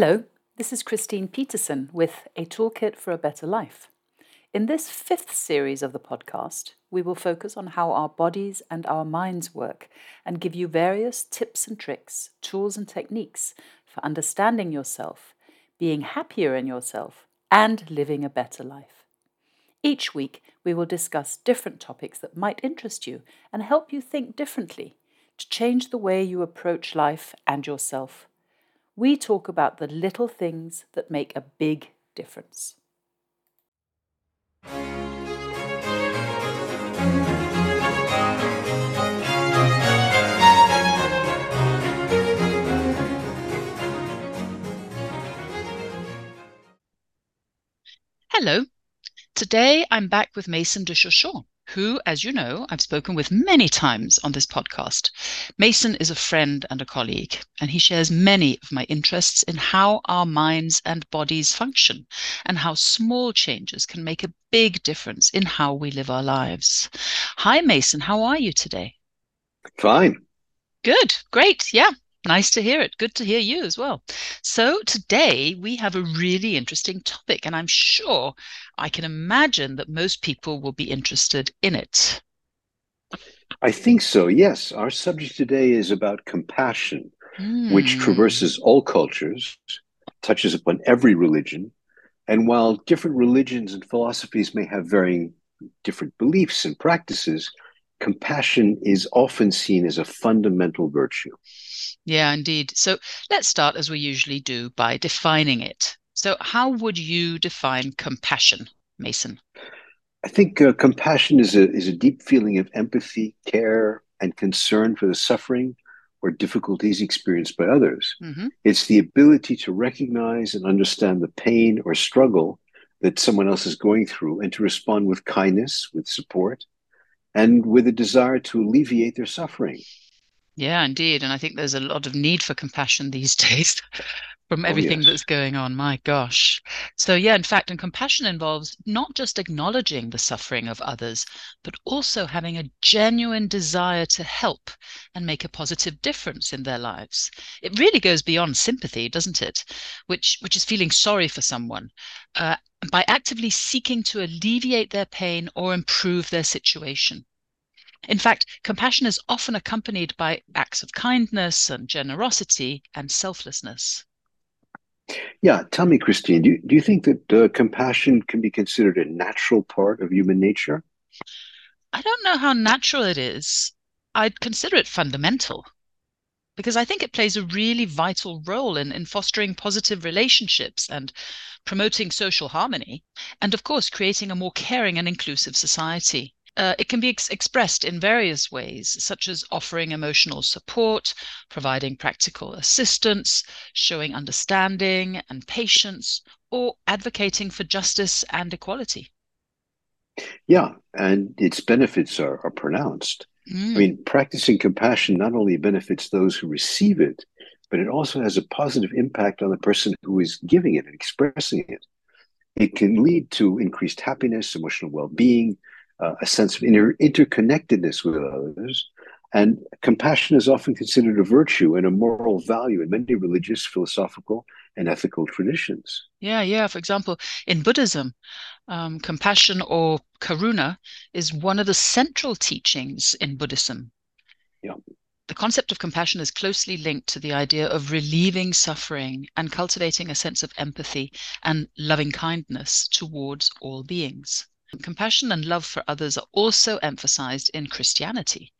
Hello, this is Christine Petersen with A Toolkit for a Better Life. In this fifth series of the podcast, we will focus on how our bodies and our minds work and give you various tips and tricks, tools and techniques for understanding yourself, being happier in yourself, and living a better life. Each week, we will discuss different topics that might interest you and help you think differently to change the way you approach life and yourself we talk about the little things that make a big difference. Hello. Today I'm back with Mason de Chochor who, as you know, I've spoken with many times on this podcast. Mason is a friend and a colleague, and he shares many of my interests in how our minds and bodies function and how small changes can make a big difference in how we live our lives. Hi, Mason. How are you today? Fine. Good. Great. Yeah. Nice to hear it. Good to hear you as well. So, today we have a really interesting topic, and I'm sure I can imagine that most people will be interested in it. I think so, yes. Our subject today is about compassion, mm. which hmm. traverses all cultures, touches upon every religion. And while different religions and philosophies may have varying different beliefs and practices, compassion is often seen as a fundamental virtue. Yeah, indeed. So let's start as we usually do by defining it. So, how would you define compassion, Mason? I think uh, compassion is a, is a deep feeling of empathy, care, and concern for the suffering or difficulties experienced by others. Mm-hmm. It's the ability to recognize and understand the pain or struggle that someone else is going through and to respond with kindness, with support, and with a desire to alleviate their suffering. Yeah, indeed. And I think there's a lot of need for compassion these days from oh, everything oh, yes. that's going on. My gosh. So, yeah, in fact, and compassion involves not just acknowledging the suffering of others, but also having a genuine desire to help and make a positive difference in their lives. It really goes beyond sympathy, doesn't it? Which, which is feeling sorry for someone. Uh, by actively seeking to alleviate their pain or improve their situation. In fact, compassion is often accompanied by acts of kindness and generosity and selflessness. Yeah, tell me, Christine, do you, do you think that uh, compassion can be considered a natural part of human nature? I don't know how natural it is. I'd consider it fundamental because I think it plays a really vital role in, in fostering positive relationships and promoting social harmony, and of course, creating a more caring and inclusive society. Uh, it can be ex- expressed in various ways, such as offering emotional support, providing practical assistance, showing understanding and patience, or advocating for justice and equality. Yeah, and its benefits are, are pronounced. Mm. I mean, practicing compassion not only benefits those who receive it, but it also has a positive impact on the person who is giving it and expressing it. It can lead to increased happiness, emotional well being, uh, a sense of inter- interconnectedness with others. And compassion is often considered a virtue and a moral value in many religious, philosophical, and ethical traditions. Yeah, yeah. For example, in Buddhism, um, compassion or karuna is one of the central teachings in Buddhism. Yeah. The concept of compassion is closely linked to the idea of relieving suffering and cultivating a sense of empathy and loving kindness towards all beings. Compassion and love for others are also emphasized in Christianity.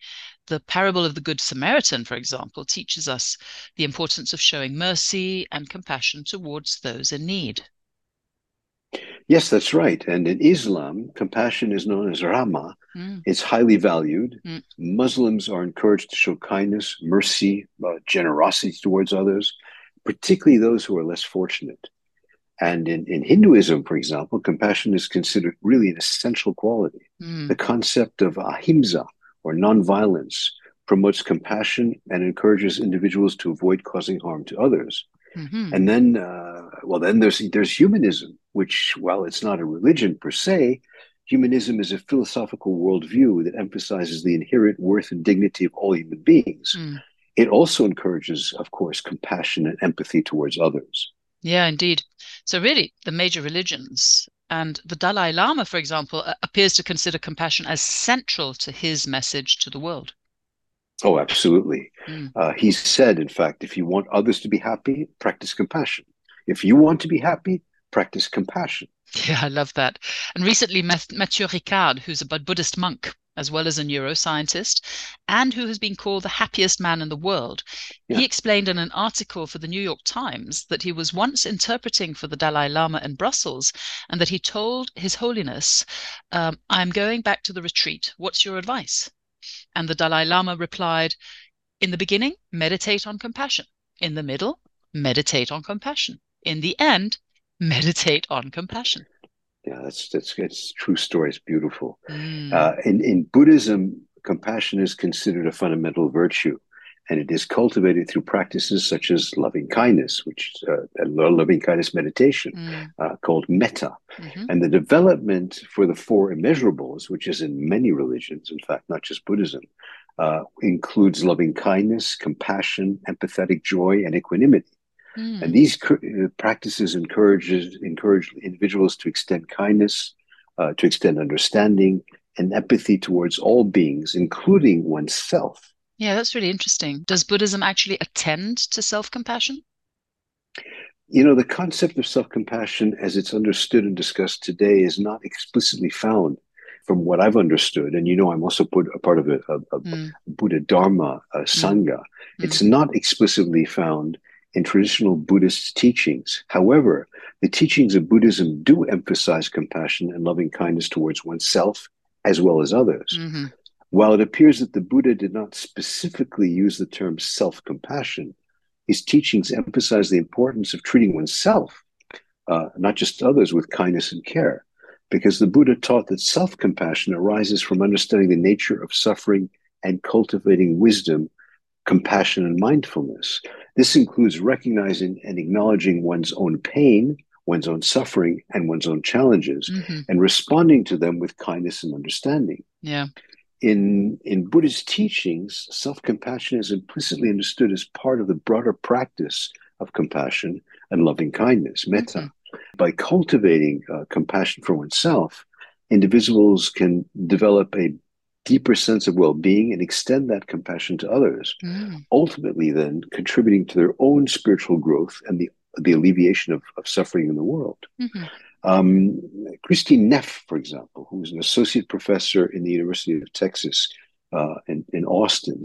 The parable of the Good Samaritan, for example, teaches us the importance of showing mercy and compassion towards those in need. Yes, that's right. And in Islam, compassion is known as rahmah. Mm. It's highly valued. Mm. Muslims are encouraged to show kindness, mercy, uh, generosity towards others, particularly those who are less fortunate. And in, in Hinduism, for example, compassion is considered really an essential quality. Mm. The concept of ahimsa, or nonviolence, promotes compassion and encourages individuals to avoid causing harm to others. Mm-hmm. And then, uh, well, then there's there's humanism, which, while it's not a religion per se, humanism is a philosophical worldview that emphasizes the inherent worth and dignity of all human beings. Mm. It also encourages, of course, compassion and empathy towards others. Yeah, indeed. So, really, the major religions and the Dalai Lama, for example, appears to consider compassion as central to his message to the world. Oh, absolutely. Mm. Uh, he said, in fact, if you want others to be happy, practice compassion. If you want to be happy, practice compassion. Yeah, I love that. And recently, Matthieu Ricard, who's a Buddhist monk, as well as a neuroscientist, and who has been called the happiest man in the world. Yeah. He explained in an article for the New York Times that he was once interpreting for the Dalai Lama in Brussels and that he told His Holiness, um, I'm going back to the retreat. What's your advice? And the Dalai Lama replied, In the beginning, meditate on compassion. In the middle, meditate on compassion. In the end, meditate on compassion. Yeah, that's that's it's true story. It's beautiful. Mm. Uh, in in Buddhism, compassion is considered a fundamental virtue, and it is cultivated through practices such as loving kindness, which uh, loving kindness meditation mm. uh, called metta, mm-hmm. and the development for the four immeasurables, which is in many religions, in fact, not just Buddhism. Uh, includes loving kindness, compassion, empathetic joy, and equanimity. Mm. And these uh, practices encourages encourage individuals to extend kindness, uh, to extend understanding and empathy towards all beings, including oneself. Yeah, that's really interesting. Does Buddhism actually attend to self-compassion? You know, the concept of self-compassion, as it's understood and discussed today, is not explicitly found from what I've understood, and you know, I'm also put a part of a, a, a mm. Buddha Dharma a Sangha. Mm. It's not explicitly found in traditional Buddhist teachings. However, the teachings of Buddhism do emphasize compassion and loving kindness towards oneself as well as others. Mm-hmm. While it appears that the Buddha did not specifically use the term self compassion, his teachings emphasize the importance of treating oneself, uh, not just others, with kindness and care. Because the Buddha taught that self compassion arises from understanding the nature of suffering and cultivating wisdom compassion and mindfulness. This includes recognizing and acknowledging one's own pain, one's own suffering, and one's own challenges, mm-hmm. and responding to them with kindness and understanding. Yeah. In, in Buddhist teachings, self compassion is implicitly understood as part of the broader practice of compassion and loving kindness, metta. Mm-hmm. By cultivating uh, compassion for oneself, individuals can develop a deeper sense of well-being and extend that compassion to others mm. ultimately then contributing to their own spiritual growth and the, the alleviation of, of suffering in the world mm-hmm. um, Kristin Neff for example who's an associate professor in the university of texas uh, in, in austin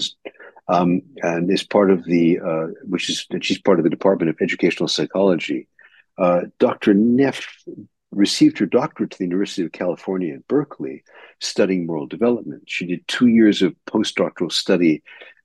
um, and is part of the uh, which is she's part of the department of educational psychology uh, dr neff received her doctorate at the University of California at Berkeley, studying moral development. She did two years of postdoctoral study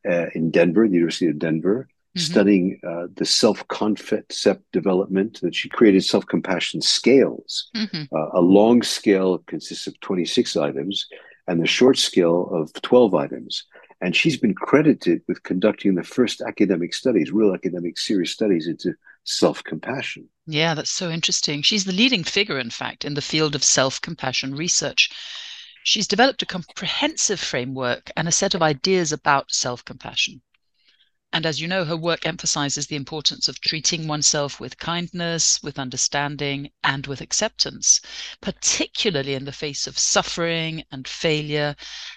uh, in Denver, the University of Denver, mm-hmm. studying uh, the self-concept development. That she created self-compassion scales. Mm-hmm. Uh, a long scale consists of 26 items, and the short scale of 12 items. And she's been credited with conducting the first academic studies, real academic serious studies into self compassion. Yeah, that's so interesting. She's the leading figure, in fact, in the field of self compassion research. She's developed a comprehensive framework and a set of ideas about self compassion. And as you know, her work emphasizes the importance of treating oneself with kindness, with understanding, and with acceptance, particularly in the face of suffering and failure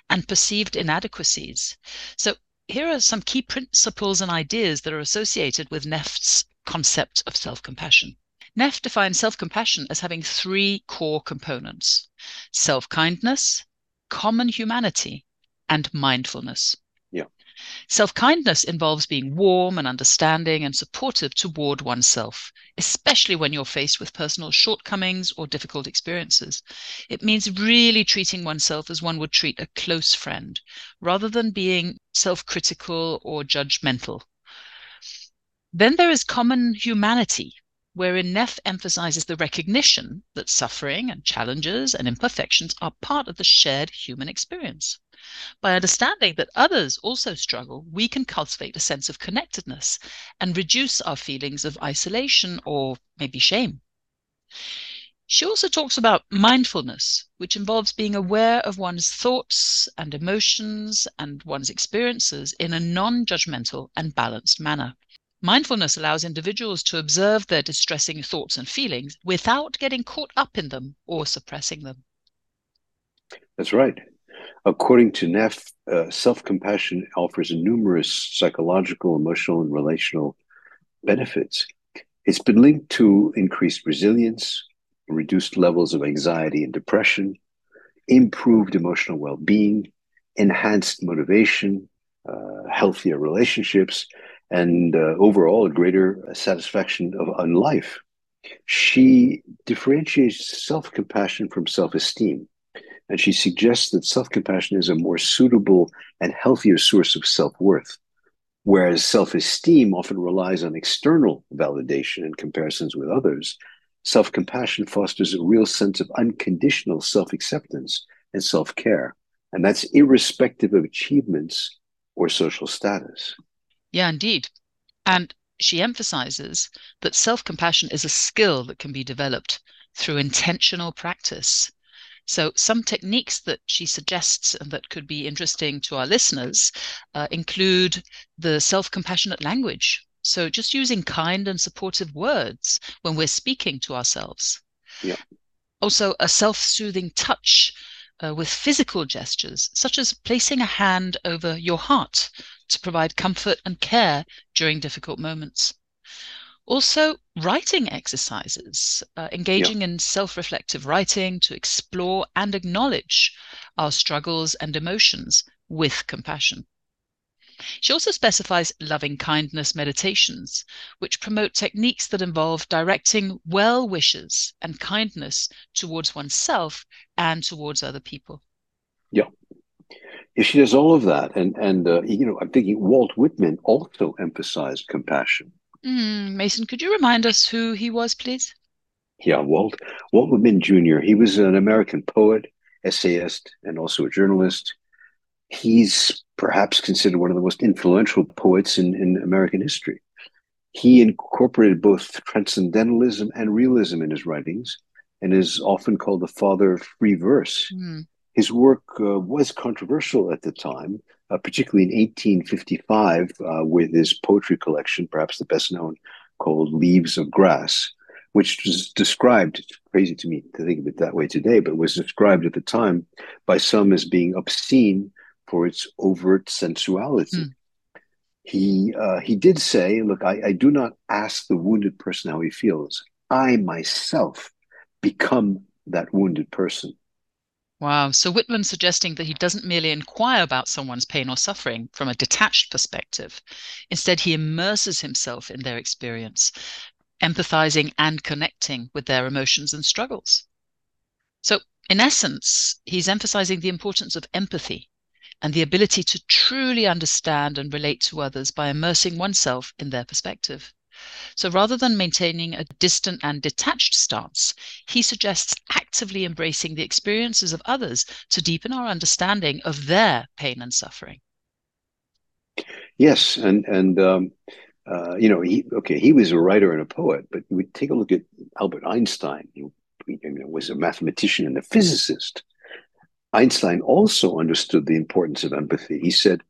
and perceived inadequacies. So, here are some key principles and ideas that are associated with Neff's concept of self compassion. Neff defines self compassion as having three core components self kindness, common humanity, and mindfulness. Yeah. Self kindness involves being warm and understanding and supportive toward oneself, especially when you're faced with personal shortcomings or difficult experiences. It means really treating oneself as one would treat a close friend, rather than being self critical or judgmental. Then there is common humanity, wherein Neff emphasizes the recognition that suffering and challenges and imperfections are part of the shared human experience. By understanding that others also struggle, we can cultivate a sense of connectedness and reduce our feelings of isolation or maybe shame. She also talks about mindfulness, which involves being aware of one's thoughts and emotions and one's experiences in a non judgmental and balanced manner. Mindfulness allows individuals to observe their distressing thoughts and feelings without getting caught up in them or suppressing them. That's right. According to Neff, uh, self compassion offers numerous psychological, emotional, and relational benefits. It's been linked to increased resilience, reduced levels of anxiety and depression, improved emotional well being, enhanced motivation, uh, healthier relationships, and uh, overall a greater satisfaction of on life. She differentiates self compassion from self esteem, and she suggests that self compassion is a more suitable and healthier source of self worth. Whereas self esteem often relies on external validation and comparisons with others, self compassion fosters a real sense of unconditional self acceptance and self care. And that's irrespective of achievements or social status. Yeah, indeed. And she emphasizes that self compassion is a skill that can be developed through intentional practice. So, some techniques that she suggests and that could be interesting to our listeners uh, include the self compassionate language. So, just using kind and supportive words when we're speaking to ourselves. Yeah. Also, a self soothing touch uh, with physical gestures, such as placing a hand over your heart to provide comfort and care during difficult moments. Also, writing exercises, uh, engaging yeah. in self reflective writing to explore and acknowledge our struggles and emotions with compassion. She also specifies loving kindness meditations, which promote techniques that involve directing well wishes and kindness towards oneself and towards other people. Yeah. Yeah, she does all of that, and and uh, you know, I'm thinking Walt Whitman also emphasized compassion. Mm, Mason, could you remind us who he was, please? Yeah, Walt Walt Whitman Jr. He was an American poet, essayist, and also a journalist. He's perhaps considered one of the most influential poets in, in American history. He incorporated both transcendentalism and realism in his writings and is often called the father of free verse. Mm. His work uh, was controversial at the time, uh, particularly in 1855 uh, with his poetry collection, perhaps the best known, called Leaves of Grass, which was described, crazy to me to think of it that way today, but was described at the time by some as being obscene for its overt sensuality. Mm. He, uh, he did say, Look, I, I do not ask the wounded person how he feels. I myself become that wounded person. Wow. So Whitman suggesting that he doesn't merely inquire about someone's pain or suffering from a detached perspective. Instead, he immerses himself in their experience, empathizing and connecting with their emotions and struggles. So, in essence, he's emphasizing the importance of empathy and the ability to truly understand and relate to others by immersing oneself in their perspective. So rather than maintaining a distant and detached stance, he suggests actively embracing the experiences of others to deepen our understanding of their pain and suffering. Yes, and and um, uh, you know, he okay, he was a writer and a poet, but we take a look at Albert Einstein. He, he was a mathematician and a physicist. Einstein also understood the importance of empathy. He said,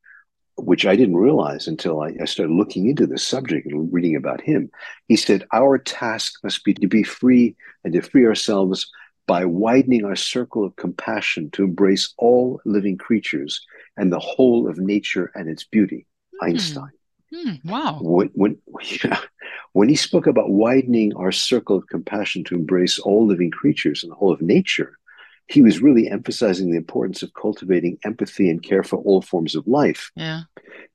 which I didn't realize until I, I, started looking into this subject and reading about him. He said, Our task must be to be free and to free ourselves by widening our circle of compassion to embrace all living creatures and the whole of nature and its beauty. Mm. Einstein. Mm, wow. When, when, yeah, when he spoke about widening our circle of compassion to embrace all living creatures and the whole of nature, he was really emphasizing the importance of cultivating empathy and care for all forms of life. Yeah.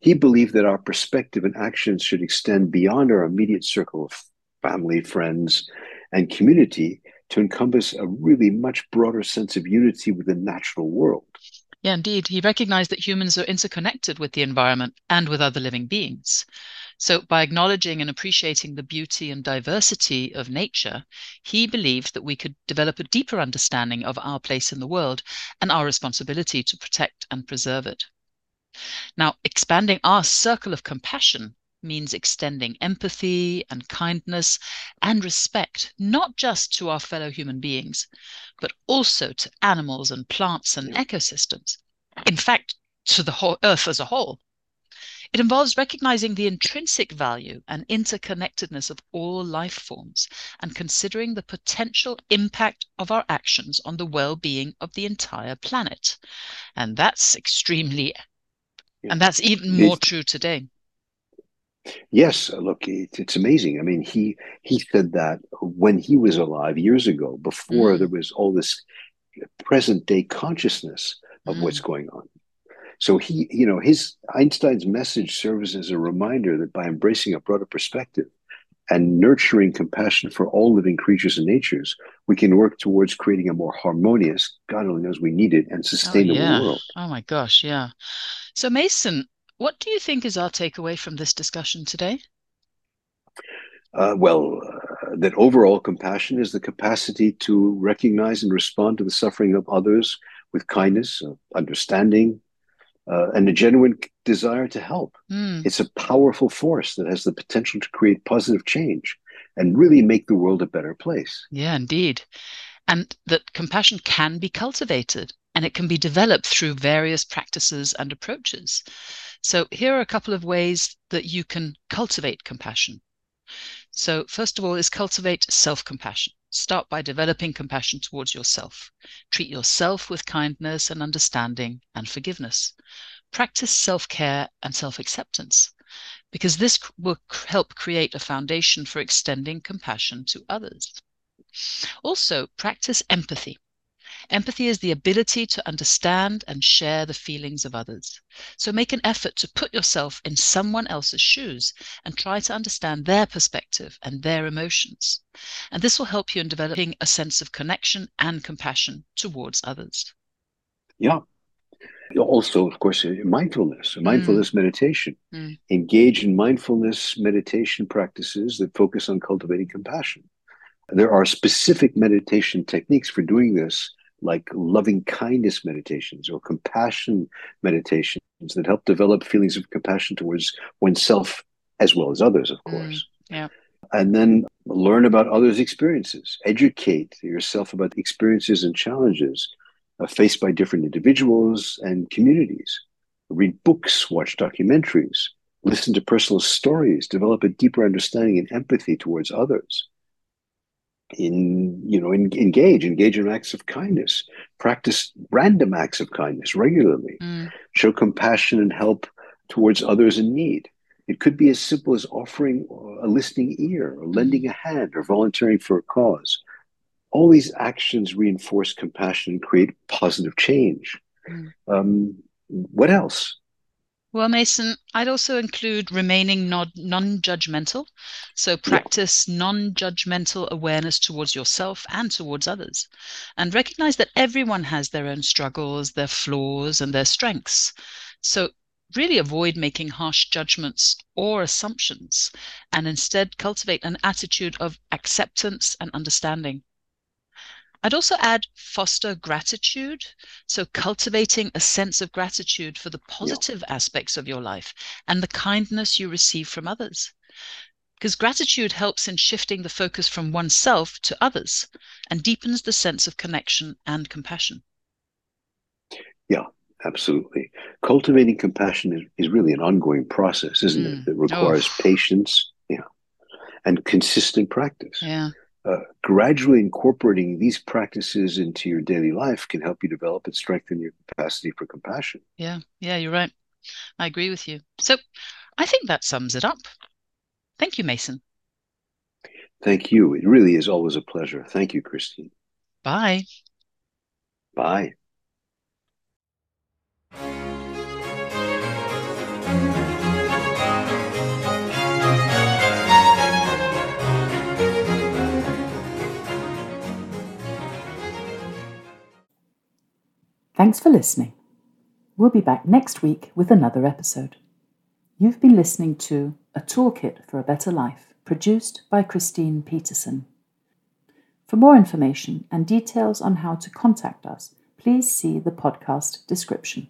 He believed that our perspective and actions should extend beyond our immediate circle of family, friends, and community to encompass a really much broader sense of unity with the natural world. Yeah, indeed. He recognized that humans are interconnected with the environment and with other living beings. So, by acknowledging and appreciating the beauty and diversity of nature, he believed that we could develop a deeper understanding of our place in the world and our responsibility to protect and preserve it. Now, expanding our circle of compassion means extending empathy and kindness and respect, not just to our fellow human beings, but also to animals and plants and ecosystems. In fact, to the whole earth as a whole. It involves recognizing the intrinsic value and interconnectedness of all life forms and considering the potential impact of our actions on the well being of the entire planet. And that's extremely. And that's even more it's, true today. Yes, look, it, it's amazing. I mean, he he said that when he was alive years ago, before mm. there was all this present day consciousness of mm. what's going on. So he, you know, his Einstein's message serves as a reminder that by embracing a broader perspective and nurturing compassion for all living creatures and natures, we can work towards creating a more harmonious, God only knows we need it, and sustainable oh, yeah. world. Oh my gosh, yeah. So Mason, what do you think is our takeaway from this discussion today? Uh, well, uh, that overall compassion is the capacity to recognize and respond to the suffering of others with kindness, uh, understanding, uh, and a genuine desire to help. Mm. It's a powerful force that has the potential to create positive change and really make the world a better place. Yeah, indeed. And that compassion can be cultivated and it can be developed through various practices and approaches. So, here are a couple of ways that you can cultivate compassion. So, first of all, is cultivate self compassion. Start by developing compassion towards yourself. Treat yourself with kindness and understanding and forgiveness. Practice self care and self acceptance because this will help create a foundation for extending compassion to others. Also, practice empathy. Empathy is the ability to understand and share the feelings of others. So make an effort to put yourself in someone else's shoes and try to understand their perspective and their emotions. And this will help you in developing a sense of connection and compassion towards others. Yeah. Also, of course, mindfulness, mindfulness mm. meditation. Mm. Engage in mindfulness meditation practices that focus on cultivating compassion. There are specific meditation techniques for doing this like loving kindness meditations or compassion meditations that help develop feelings of compassion towards oneself as well as others, of mm, course. Mm, yeah. And then learn about others' experiences, educate yourself about experiences and challenges uh, faced by different individuals and communities. Read books, watch documentaries, listen to personal stories, develop a deeper understanding and empathy towards others in you know in, engage engage in acts of kindness practice random acts of kindness regularly mm. show compassion and help towards others in need it could be as simple as offering a listening ear or lending a hand or volunteering for a cause all these actions reinforce compassion and create positive change mm. um, what else well, Mason, I'd also include remaining non judgmental. So practice non judgmental awareness towards yourself and towards others. And recognize that everyone has their own struggles, their flaws, and their strengths. So really avoid making harsh judgments or assumptions and instead cultivate an attitude of acceptance and understanding. I'd also add foster gratitude. So, cultivating a sense of gratitude for the positive yeah. aspects of your life and the kindness you receive from others. Because gratitude helps in shifting the focus from oneself to others and deepens the sense of connection and compassion. Yeah, absolutely. Cultivating compassion is, is really an ongoing process, isn't mm. it? It requires oh. patience, yeah, and consistent practice. Yeah uh, gradually incorporating these practices into your daily life can help you develop and strengthen your capacity for compassion. Yeah, yeah, you're right. I agree with you. So I think that sums it up. Thank you, Mason. Thank you. It really is always a pleasure. Thank you, Christine. Bye. Bye. Thanks for listening. We'll be back next week with another episode. You've been listening to A Toolkit for a Better Life, produced by Christine Petersen. For more information and details on how to contact us, please see the podcast description.